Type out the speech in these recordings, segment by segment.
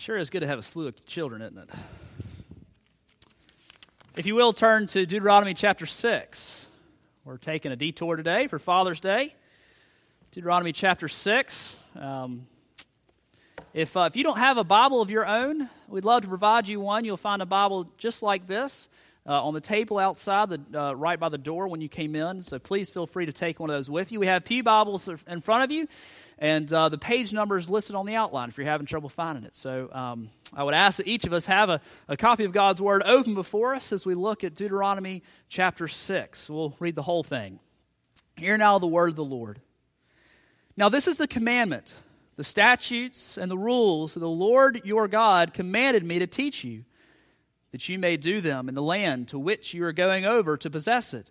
Sure is good to have a slew of children, isn't it? If you will, turn to Deuteronomy chapter 6. We're taking a detour today for Father's Day. Deuteronomy chapter 6. Um, if, uh, if you don't have a Bible of your own, we'd love to provide you one. You'll find a Bible just like this uh, on the table outside, the, uh, right by the door when you came in. So please feel free to take one of those with you. We have Pew Bibles in front of you, and uh, the page number is listed on the outline if you're having trouble finding it. So um, I would ask that each of us have a, a copy of God's Word open before us as we look at Deuteronomy chapter 6. We'll read the whole thing. Hear now the word of the Lord. Now, this is the commandment the statutes and the rules that the Lord your God commanded me to teach you, that you may do them in the land to which you are going over to possess it,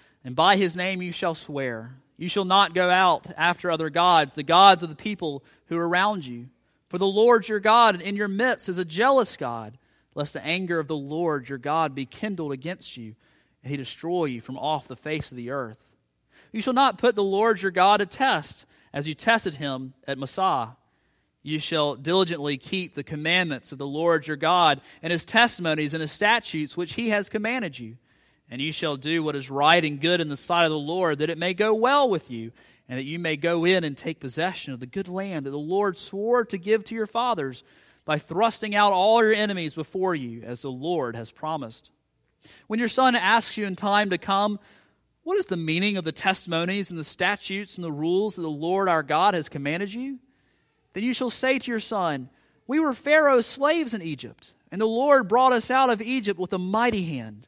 and by his name you shall swear. You shall not go out after other gods, the gods of the people who are around you. For the Lord your God in your midst is a jealous God, lest the anger of the Lord your God be kindled against you, and he destroy you from off the face of the earth. You shall not put the Lord your God to test as you tested him at Massah. You shall diligently keep the commandments of the Lord your God and his testimonies and his statutes which he has commanded you. And you shall do what is right and good in the sight of the Lord, that it may go well with you, and that you may go in and take possession of the good land that the Lord swore to give to your fathers by thrusting out all your enemies before you, as the Lord has promised. When your son asks you in time to come, what is the meaning of the testimonies and the statutes and the rules that the Lord our God has commanded you? Then you shall say to your son, We were Pharaoh's slaves in Egypt, and the Lord brought us out of Egypt with a mighty hand.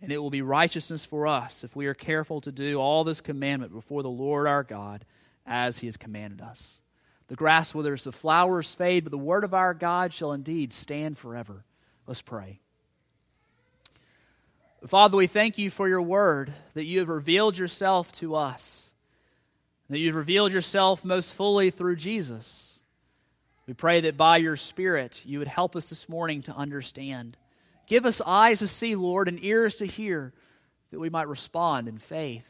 And it will be righteousness for us if we are careful to do all this commandment before the Lord our God as he has commanded us. The grass withers, the flowers fade, but the word of our God shall indeed stand forever. Let's pray. Father, we thank you for your word, that you have revealed yourself to us that you've revealed yourself most fully through Jesus. We pray that by your Spirit you would help us this morning to understand. Give us eyes to see, Lord, and ears to hear, that we might respond in faith.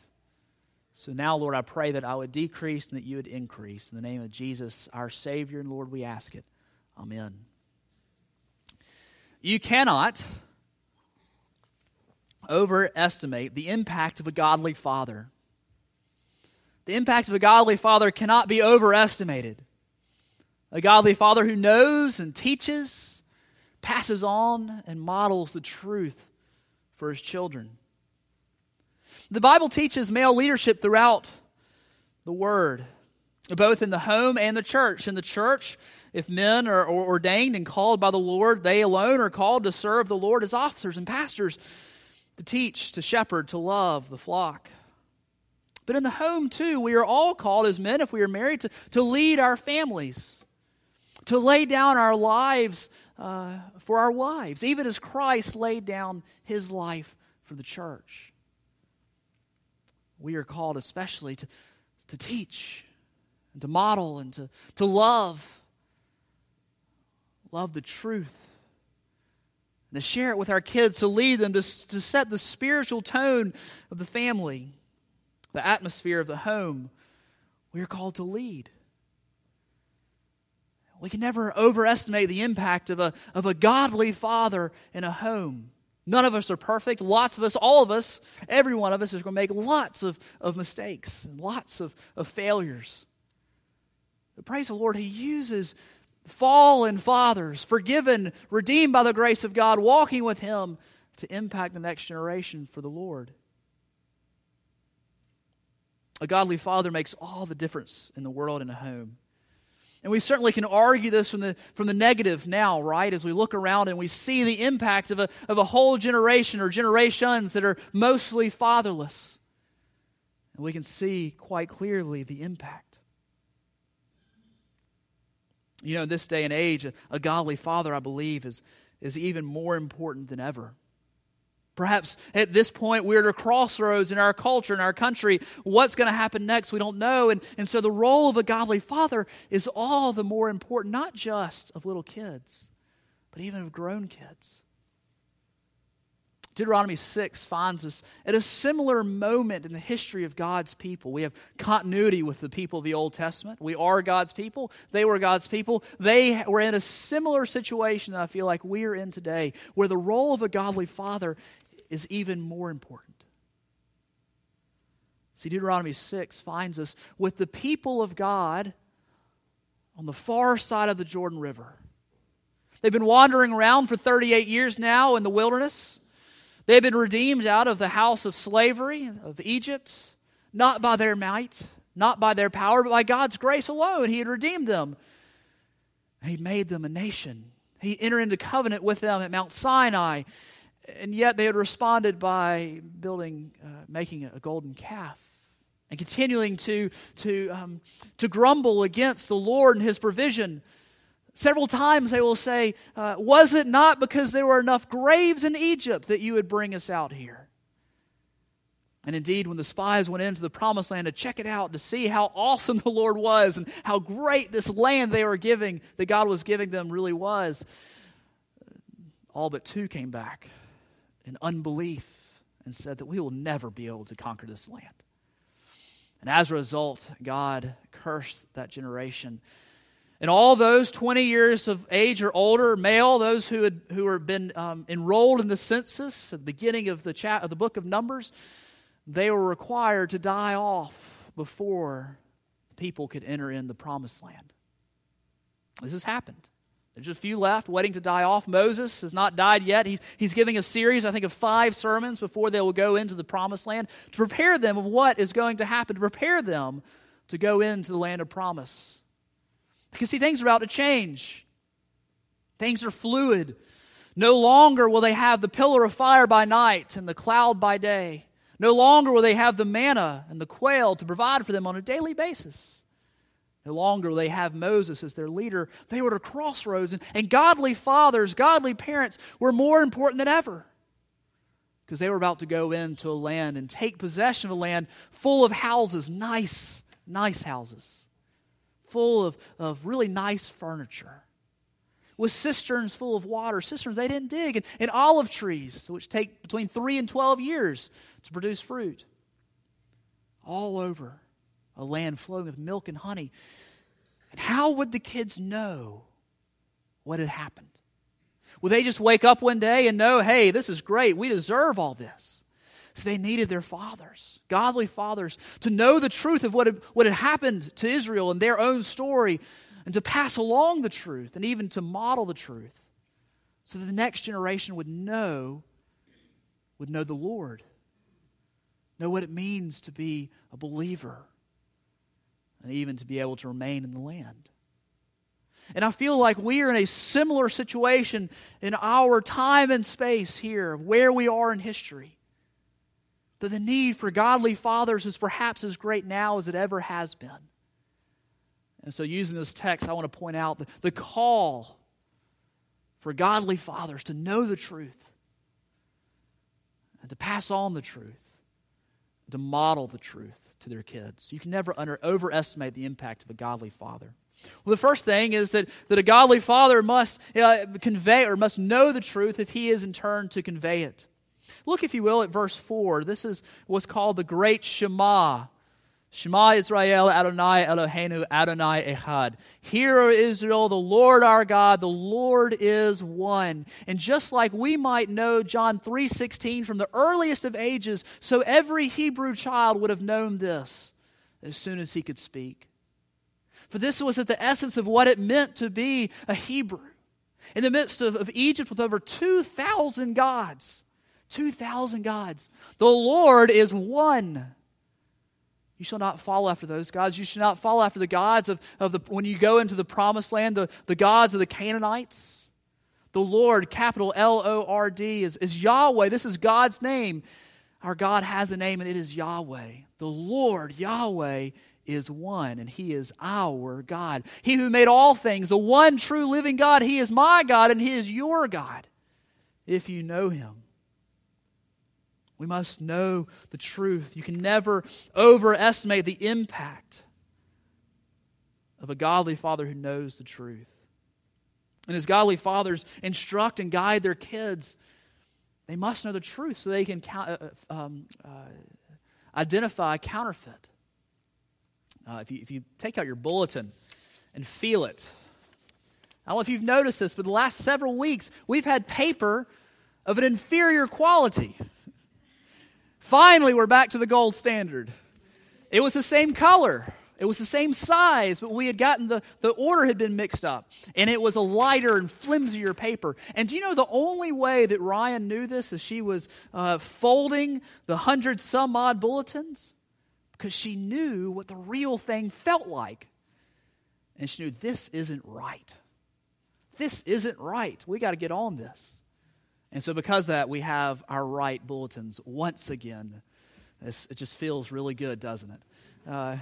So now, Lord, I pray that I would decrease and that you would increase. In the name of Jesus, our Savior and Lord, we ask it. Amen. You cannot overestimate the impact of a godly father. The impact of a godly father cannot be overestimated. A godly father who knows and teaches, passes on, and models the truth for his children. The Bible teaches male leadership throughout the Word, both in the home and the church. In the church, if men are ordained and called by the Lord, they alone are called to serve the Lord as officers and pastors, to teach, to shepherd, to love the flock. But in the home, too, we are all called as men, if we are married, to, to lead our families, to lay down our lives uh, for our wives, even as Christ laid down his life for the church. We are called especially to, to teach and to model and to, to love. Love the truth. And to share it with our kids, to lead them, to, to set the spiritual tone of the family, the atmosphere of the home. We are called to lead. We can never overestimate the impact of a, of a godly father in a home. None of us are perfect. Lots of us, all of us, every one of us is going to make lots of, of mistakes and lots of, of failures. But praise the Lord, He uses fallen fathers, forgiven, redeemed by the grace of God, walking with Him to impact the next generation for the Lord. A godly father makes all the difference in the world in a home. And we certainly can argue this from the, from the negative now, right? As we look around and we see the impact of a, of a whole generation or generations that are mostly fatherless. And we can see quite clearly the impact. You know, in this day and age, a, a godly father, I believe, is, is even more important than ever. Perhaps at this point we're at a crossroads in our culture, in our country. What's going to happen next? We don't know. And, and so the role of a godly father is all the more important, not just of little kids, but even of grown kids. Deuteronomy 6 finds us at a similar moment in the history of God's people. We have continuity with the people of the Old Testament. We are God's people. They were God's people. They were in a similar situation that I feel like we're in today, where the role of a godly father is even more important. See, Deuteronomy 6 finds us with the people of God on the far side of the Jordan River. They've been wandering around for 38 years now in the wilderness. They've been redeemed out of the house of slavery of Egypt, not by their might, not by their power, but by God's grace alone. He had redeemed them. He made them a nation. He entered into covenant with them at Mount Sinai and yet they had responded by building, uh, making a golden calf and continuing to, to, um, to grumble against the Lord and his provision. Several times they will say, uh, Was it not because there were enough graves in Egypt that you would bring us out here? And indeed, when the spies went into the promised land to check it out, to see how awesome the Lord was and how great this land they were giving, that God was giving them, really was, all but two came back in unbelief and said that we will never be able to conquer this land. And as a result, God cursed that generation. And all those 20 years of age or older, male, those who had who had been um, enrolled in the census at the beginning of the, chat, of the book of Numbers, they were required to die off before people could enter in the promised land. This has happened. There's just a few left waiting to die off. Moses has not died yet. He's, he's giving a series, I think, of five sermons before they will go into the promised land to prepare them of what is going to happen, to prepare them to go into the land of promise. Because, see, things are about to change. Things are fluid. No longer will they have the pillar of fire by night and the cloud by day. No longer will they have the manna and the quail to provide for them on a daily basis. No longer they have Moses as their leader. They were at a crossroads, and, and godly fathers, godly parents were more important than ever because they were about to go into a land and take possession of a land full of houses, nice, nice houses, full of, of really nice furniture, with cisterns full of water, cisterns they didn't dig, and, and olive trees, which take between three and 12 years to produce fruit. All over a land flowing with milk and honey. How would the kids know what had happened? Would they just wake up one day and know, hey, this is great, we deserve all this? So they needed their fathers, godly fathers, to know the truth of what had, what had happened to Israel and their own story, and to pass along the truth, and even to model the truth, so that the next generation would know, would know the Lord, know what it means to be a believer and even to be able to remain in the land. And I feel like we are in a similar situation in our time and space here, where we are in history. that the need for godly fathers is perhaps as great now as it ever has been. And so, using this text, I want to point out the, the call for godly fathers to know the truth and to pass on the truth, to model the truth to their kids. You can never under, overestimate the impact of a godly father. Well, the first thing is that, that a godly father must uh, convey or must know the truth if he is in turn to convey it. Look, if you will, at verse 4. This is what's called the great Shema. Shema Israel Adonai Eloheinu Adonai Echad. Hear, O Israel, the Lord our God, the Lord is one. And just like we might know John 3:16 from the earliest of ages, so every Hebrew child would have known this as soon as he could speak. For this was at the essence of what it meant to be a Hebrew. In the midst of, of Egypt with over 2,000 gods, 2,000 gods, the Lord is one. You shall not follow after those gods. You shall not follow after the gods of, of the, when you go into the promised land, the, the gods of the Canaanites. The Lord, capital L O R D, is, is Yahweh. This is God's name. Our God has a name, and it is Yahweh. The Lord, Yahweh, is one, and He is our God. He who made all things, the one true living God, He is my God, and He is your God, if you know Him. We must know the truth. You can never overestimate the impact of a godly father who knows the truth. And as godly fathers instruct and guide their kids, they must know the truth so they can uh, uh, um, uh, identify counterfeit. Uh, if, you, if you take out your bulletin and feel it, I don't know if you've noticed this, but the last several weeks we've had paper of an inferior quality. Finally, we're back to the gold standard. It was the same color. It was the same size, but we had gotten the, the order had been mixed up. And it was a lighter and flimsier paper. And do you know the only way that Ryan knew this is she was uh, folding the hundred some odd bulletins? Because she knew what the real thing felt like. And she knew this isn't right. This isn't right. We got to get on this. And so, because of that, we have our right bulletins once again. It just feels really good, doesn't it? Uh,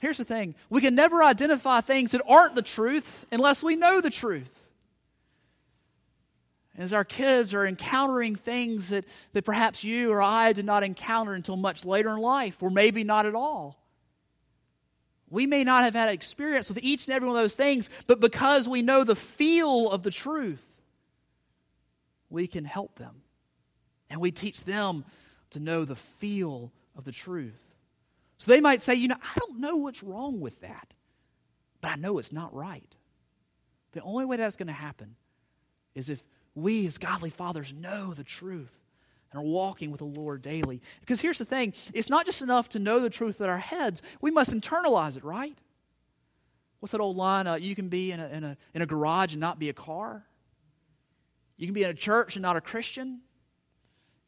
here's the thing we can never identify things that aren't the truth unless we know the truth. As our kids are encountering things that, that perhaps you or I did not encounter until much later in life, or maybe not at all. We may not have had experience with each and every one of those things, but because we know the feel of the truth, we can help them. And we teach them to know the feel of the truth. So they might say, you know, I don't know what's wrong with that, but I know it's not right. The only way that's going to happen is if we, as godly fathers, know the truth and are walking with the Lord daily. Because here's the thing it's not just enough to know the truth in our heads, we must internalize it, right? What's that old line? Uh, you can be in a, in, a, in a garage and not be a car. You can be in a church and not a Christian.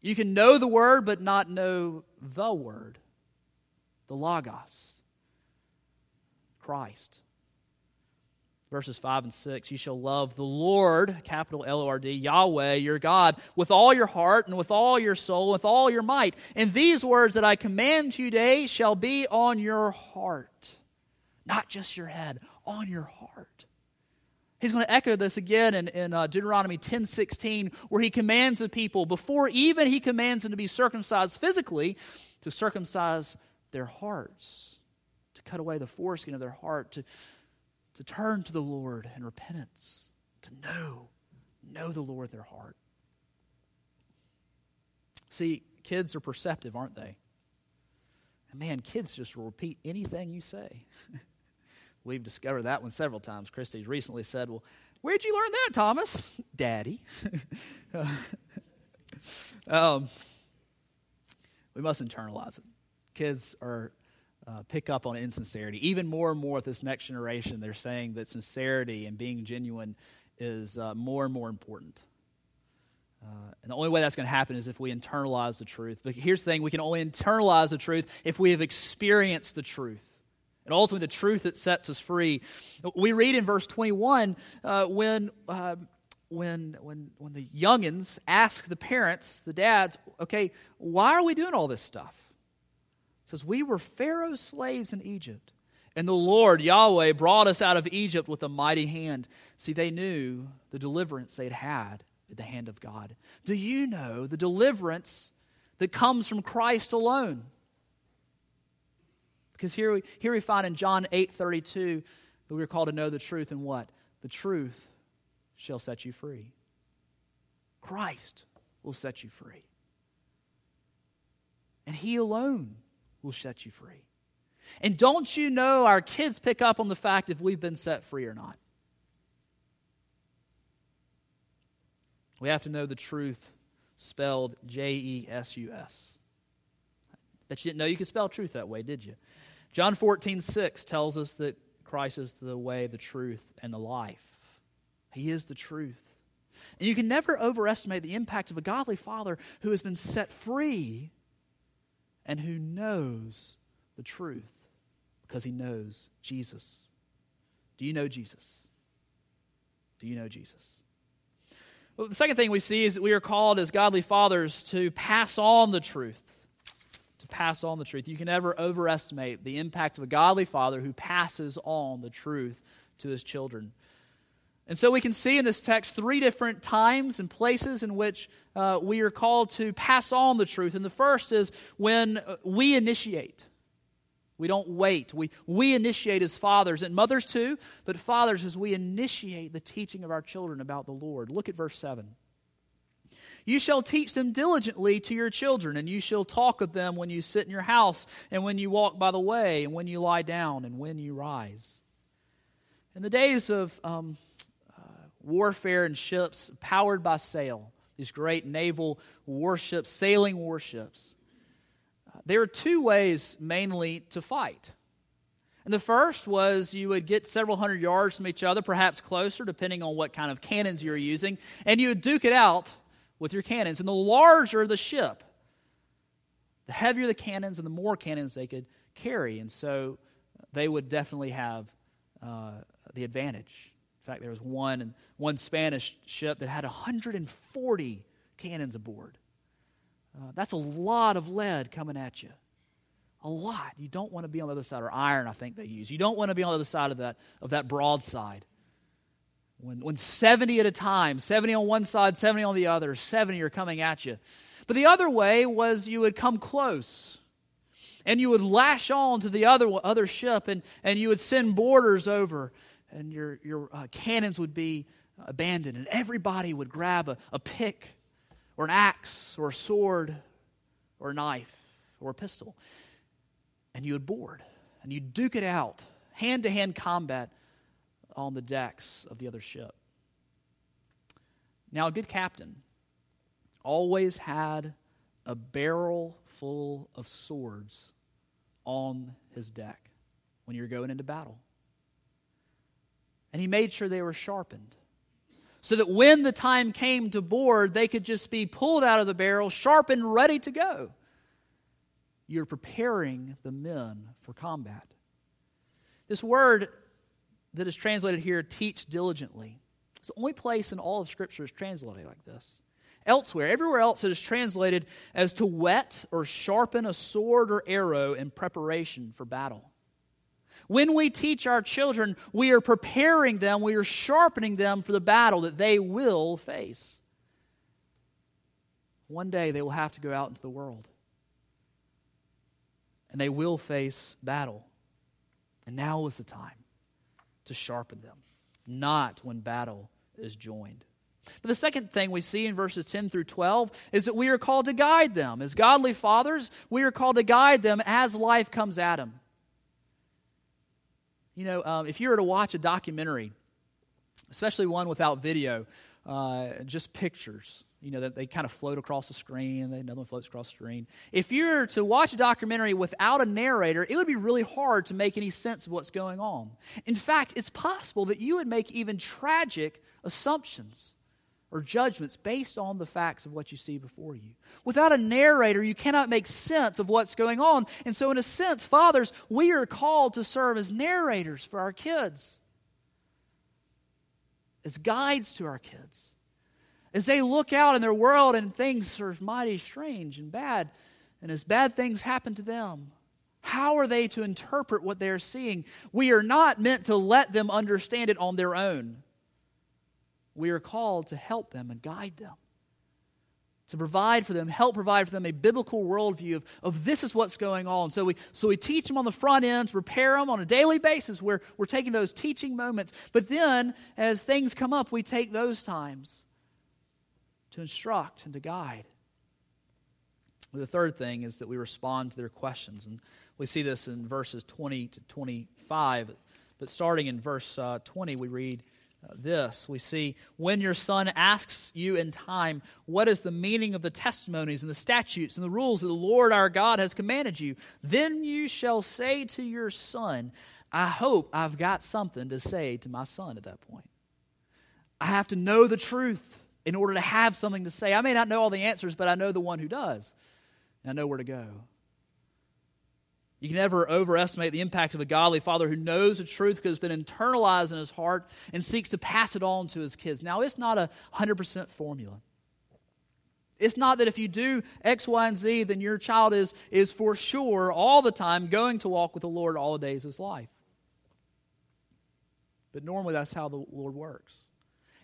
You can know the word but not know the word, the Logos, Christ. Verses 5 and 6 You shall love the Lord, capital L O R D, Yahweh, your God, with all your heart and with all your soul, with all your might. And these words that I command today shall be on your heart, not just your head, on your heart. He's going to echo this again in, in uh, Deuteronomy 10 16, where he commands the people, before even he commands them to be circumcised physically, to circumcise their hearts, to cut away the foreskin of their heart, to, to turn to the Lord in repentance, to know, know the Lord their heart. See, kids are perceptive, aren't they? And man, kids just will repeat anything you say. We've discovered that one several times. Christy's recently said, Well, where'd you learn that, Thomas? Daddy. um, we must internalize it. Kids are uh, pick up on insincerity. Even more and more with this next generation, they're saying that sincerity and being genuine is uh, more and more important. Uh, and the only way that's going to happen is if we internalize the truth. But here's the thing we can only internalize the truth if we have experienced the truth and ultimately the truth that sets us free. We read in verse 21 uh, when uh, when, when, when the youngins ask the parents, the dads, okay, why are we doing all this stuff? It says, We were Pharaoh's slaves in Egypt. And the Lord, Yahweh, brought us out of Egypt with a mighty hand. See, they knew the deliverance they'd had at the hand of God. Do you know the deliverance that comes from Christ alone? Because here we, here we find in John 8 32 that we are called to know the truth, and what? The truth shall set you free. Christ will set you free. And He alone will set you free. And don't you know our kids pick up on the fact if we've been set free or not? We have to know the truth spelled J E S U S. Bet you didn't know you could spell truth that way, did you? John 14, 6 tells us that Christ is the way, the truth, and the life. He is the truth. And you can never overestimate the impact of a godly father who has been set free and who knows the truth because he knows Jesus. Do you know Jesus? Do you know Jesus? Well, the second thing we see is that we are called as godly fathers to pass on the truth pass on the truth. You can never overestimate the impact of a godly father who passes on the truth to his children. And so we can see in this text three different times and places in which uh, we are called to pass on the truth. And the first is when uh, we initiate. We don't wait. We, we initiate as fathers, and mothers too, but fathers as we initiate the teaching of our children about the Lord. Look at verse 7. You shall teach them diligently to your children, and you shall talk of them when you sit in your house, and when you walk by the way, and when you lie down, and when you rise. In the days of um, uh, warfare and ships powered by sail, these great naval warships, sailing warships, uh, there are two ways mainly to fight. And the first was you would get several hundred yards from each other, perhaps closer, depending on what kind of cannons you're using, and you would duke it out with your cannons. And the larger the ship, the heavier the cannons and the more cannons they could carry. And so they would definitely have uh, the advantage. In fact, there was one, one Spanish ship that had 140 cannons aboard. Uh, that's a lot of lead coming at you. A lot. You don't want to be on the other side, or iron, I think they use. You don't want to be on the other side of that, of that broadside. When, when 70 at a time, 70 on one side, 70 on the other, 70 are coming at you. But the other way was you would come close. And you would lash on to the other, other ship and, and you would send boarders over. And your, your uh, cannons would be abandoned and everybody would grab a, a pick or an axe or a sword or a knife or a pistol. And you would board and you'd duke it out hand to hand combat on the decks of the other ship. Now, a good captain always had a barrel full of swords on his deck when you were going into battle. And he made sure they were sharpened so that when the time came to board, they could just be pulled out of the barrel, sharpened, ready to go. You're preparing the men for combat. This word that is translated here, teach diligently. It's the only place in all of Scripture is translated like this. Elsewhere, everywhere else, it is translated as to whet or sharpen a sword or arrow in preparation for battle. When we teach our children, we are preparing them, we are sharpening them for the battle that they will face. One day they will have to go out into the world. And they will face battle. And now is the time to sharpen them, not when battle is joined. But the second thing we see in verses 10 through 12 is that we are called to guide them. As godly fathers, we are called to guide them as life comes at them. You know, um, if you were to watch a documentary, especially one without video, uh, just pictures, you know, that they kind of float across the screen and another one floats across the screen. If you were to watch a documentary without a narrator, it would be really hard to make any sense of what's going on. In fact, it's possible that you would make even tragic assumptions or judgments based on the facts of what you see before you. Without a narrator, you cannot make sense of what's going on. And so, in a sense, fathers, we are called to serve as narrators for our kids, as guides to our kids As they look out in their world and things are mighty strange and bad, and as bad things happen to them, how are they to interpret what they're seeing? We are not meant to let them understand it on their own. We are called to help them and guide them, to provide for them, help provide for them a biblical worldview of, of this is what's going on. So we, so we teach them on the front ends, prepare them on a daily basis where we're taking those teaching moments. But then, as things come up, we take those times to instruct and to guide. The third thing is that we respond to their questions. And we see this in verses 20 to 25. But starting in verse uh, 20, we read uh, this. We see, When your son asks you in time, What is the meaning of the testimonies and the statutes and the rules that the Lord our God has commanded you? Then you shall say to your son, I hope I've got something to say to my son at that point. I have to know the truth in order to have something to say. I may not know all the answers, but I know the one who does. And I know where to go. You can never overestimate the impact of a godly father who knows the truth because it's been internalized in his heart and seeks to pass it on to his kids. Now, it's not a 100% formula. It's not that if you do X, Y, and Z, then your child is, is for sure all the time going to walk with the Lord all the days of his life. But normally that's how the Lord works.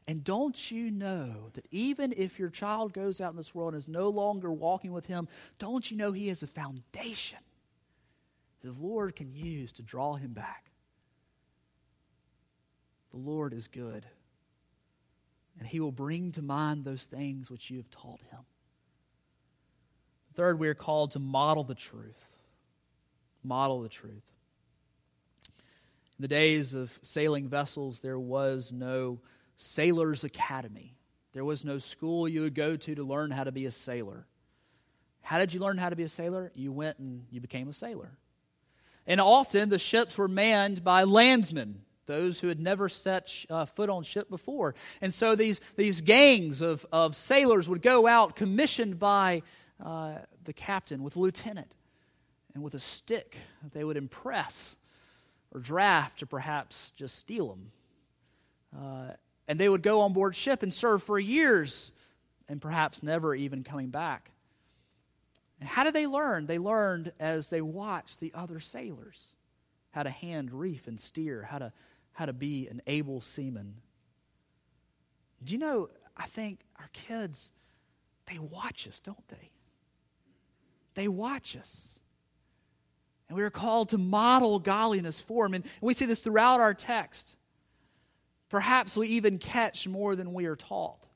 And don't you know that even if your child goes out in this world and is no longer walking with Him, don't you know He has a foundation that the Lord can use to draw him back? The Lord is good, and He will bring to mind those things which you have taught Him. Third, we are called to model the truth. Model the truth. In the days of sailing vessels, there was no sailor's academy. There was no school you would go to to learn how to be a sailor. How did you learn how to be a sailor? You went and you became a sailor. And often the ships were manned by landsmen, those who had never set uh, foot on ship before. And so these, these gangs of, of sailors would go out commissioned by uh, the captain with a lieutenant and with a stick that they would impress or draft or perhaps just steal them. Uh, and they would go on board ship and serve for years and perhaps never even coming back. And how did they learn? They learned as they watched the other sailors how to hand reef and steer, how to, how to be an able seaman. Do you know, I think our kids, they watch us, don't they? They watch us. And we are called to model godliness for them. And we see this throughout our text. Perhaps we even catch more than we are taught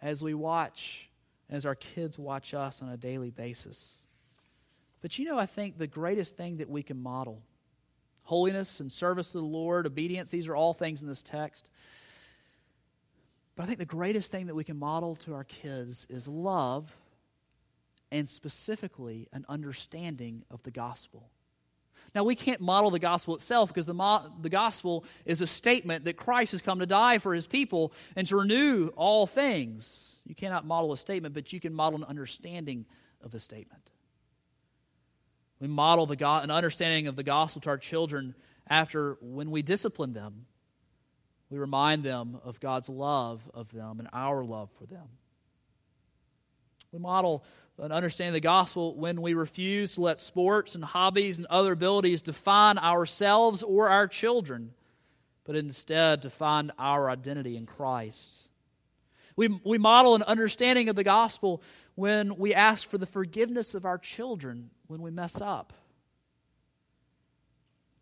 as we watch, as our kids watch us on a daily basis. But you know, I think the greatest thing that we can model holiness and service to the Lord, obedience, these are all things in this text. But I think the greatest thing that we can model to our kids is love and specifically an understanding of the gospel. Now, we can't model the gospel itself because the, mo- the gospel is a statement that Christ has come to die for his people and to renew all things. You cannot model a statement, but you can model an understanding of the statement. We model the go- an understanding of the gospel to our children after when we discipline them. We remind them of God's love of them and our love for them. We model an understanding of the gospel when we refuse to let sports and hobbies and other abilities define ourselves or our children, but instead to find our identity in Christ. We, we model an understanding of the gospel when we ask for the forgiveness of our children when we mess up.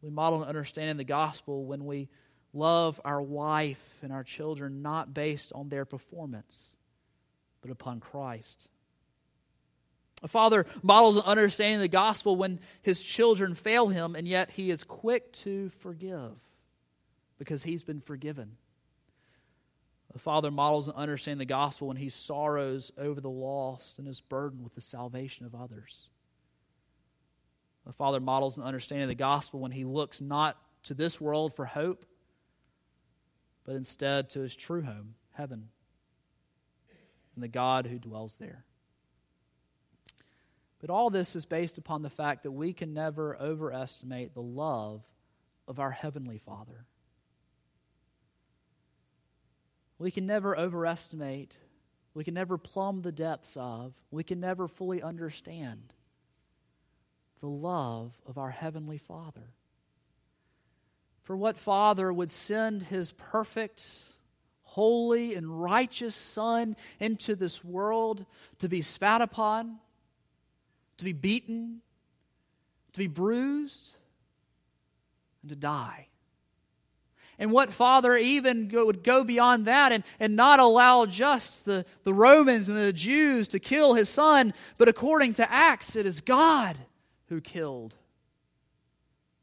We model an understanding of the gospel when we love our wife and our children not based on their performance, but upon Christ. A father models an understanding of the gospel when his children fail him, and yet he is quick to forgive because he's been forgiven. A father models an understanding of the gospel when he sorrows over the lost and is burdened with the salvation of others. A father models an understanding of the gospel when he looks not to this world for hope, but instead to his true home, heaven, and the God who dwells there. But all this is based upon the fact that we can never overestimate the love of our Heavenly Father. we can never overestimate, we can never plumb the depths of, we can never fully understand the love of our Heavenly Father. For what father would send his perfect, holy, and righteous Son into this world to be spat upon, to be beaten, to be bruised, and to die? And what father even go, would go beyond that and, and not allow just the, the Romans and the Jews to kill his son, but according to Acts, it is God who killed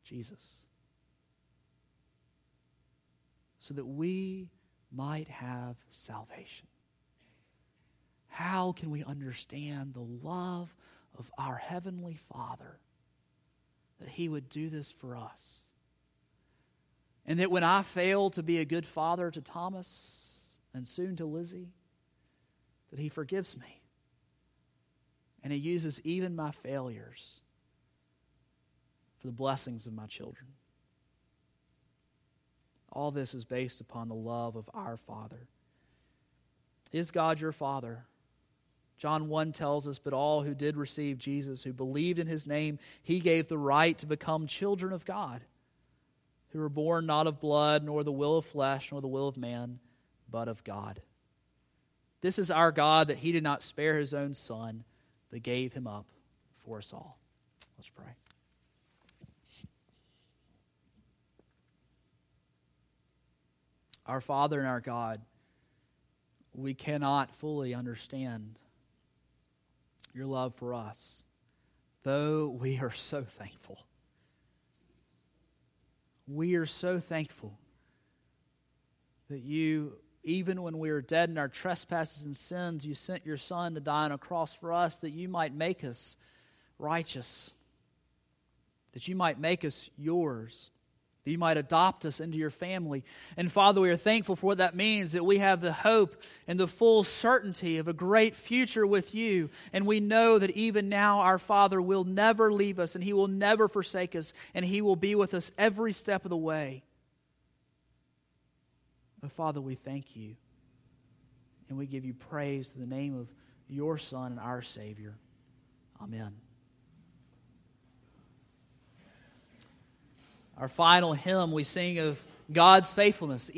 Jesus. So that we might have salvation. How can we understand the love of our Heavenly Father that He would do this for us? And that when I fail to be a good father to Thomas and soon to Lizzie, that He forgives me. And He uses even my failures for the blessings of my children. All this is based upon the love of our Father. Is God your Father? John 1 tells us, But all who did receive Jesus, who believed in his name, he gave the right to become children of God who were born not of blood, nor the will of flesh, nor the will of man, but of God. This is our God that he did not spare his own son, but gave him up for us all. Let's pray. Our Father and our God, we cannot fully understand your love for us, though we are so thankful. We are so thankful that you, even when we were dead in our trespasses and sins, you sent your Son to die on a cross for us that you might make us righteous, that you might make us yours you might adopt us into your family. And Father, we are thankful for what that means that we have the hope and the full certainty of a great future with you. And we know that even now our Father will never leave us and He will never forsake us and He will be with us every step of the way. Oh, Father, we thank you and we give you praise in the name of your Son and our Savior. Amen. Our final hymn, we sing of God's faithfulness.